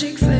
magic face.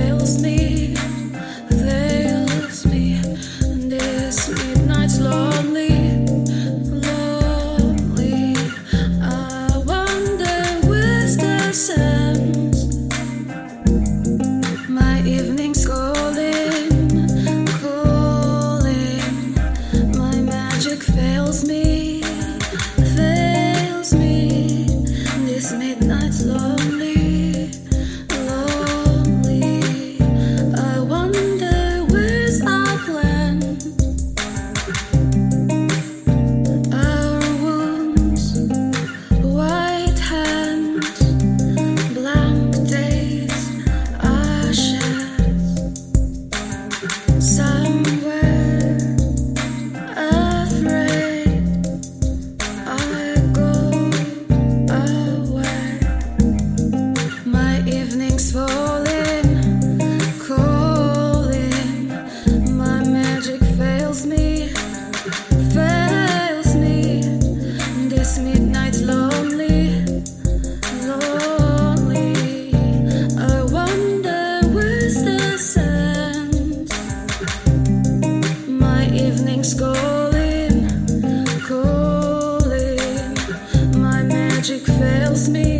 Thanks, calling, calling. My magic fails me.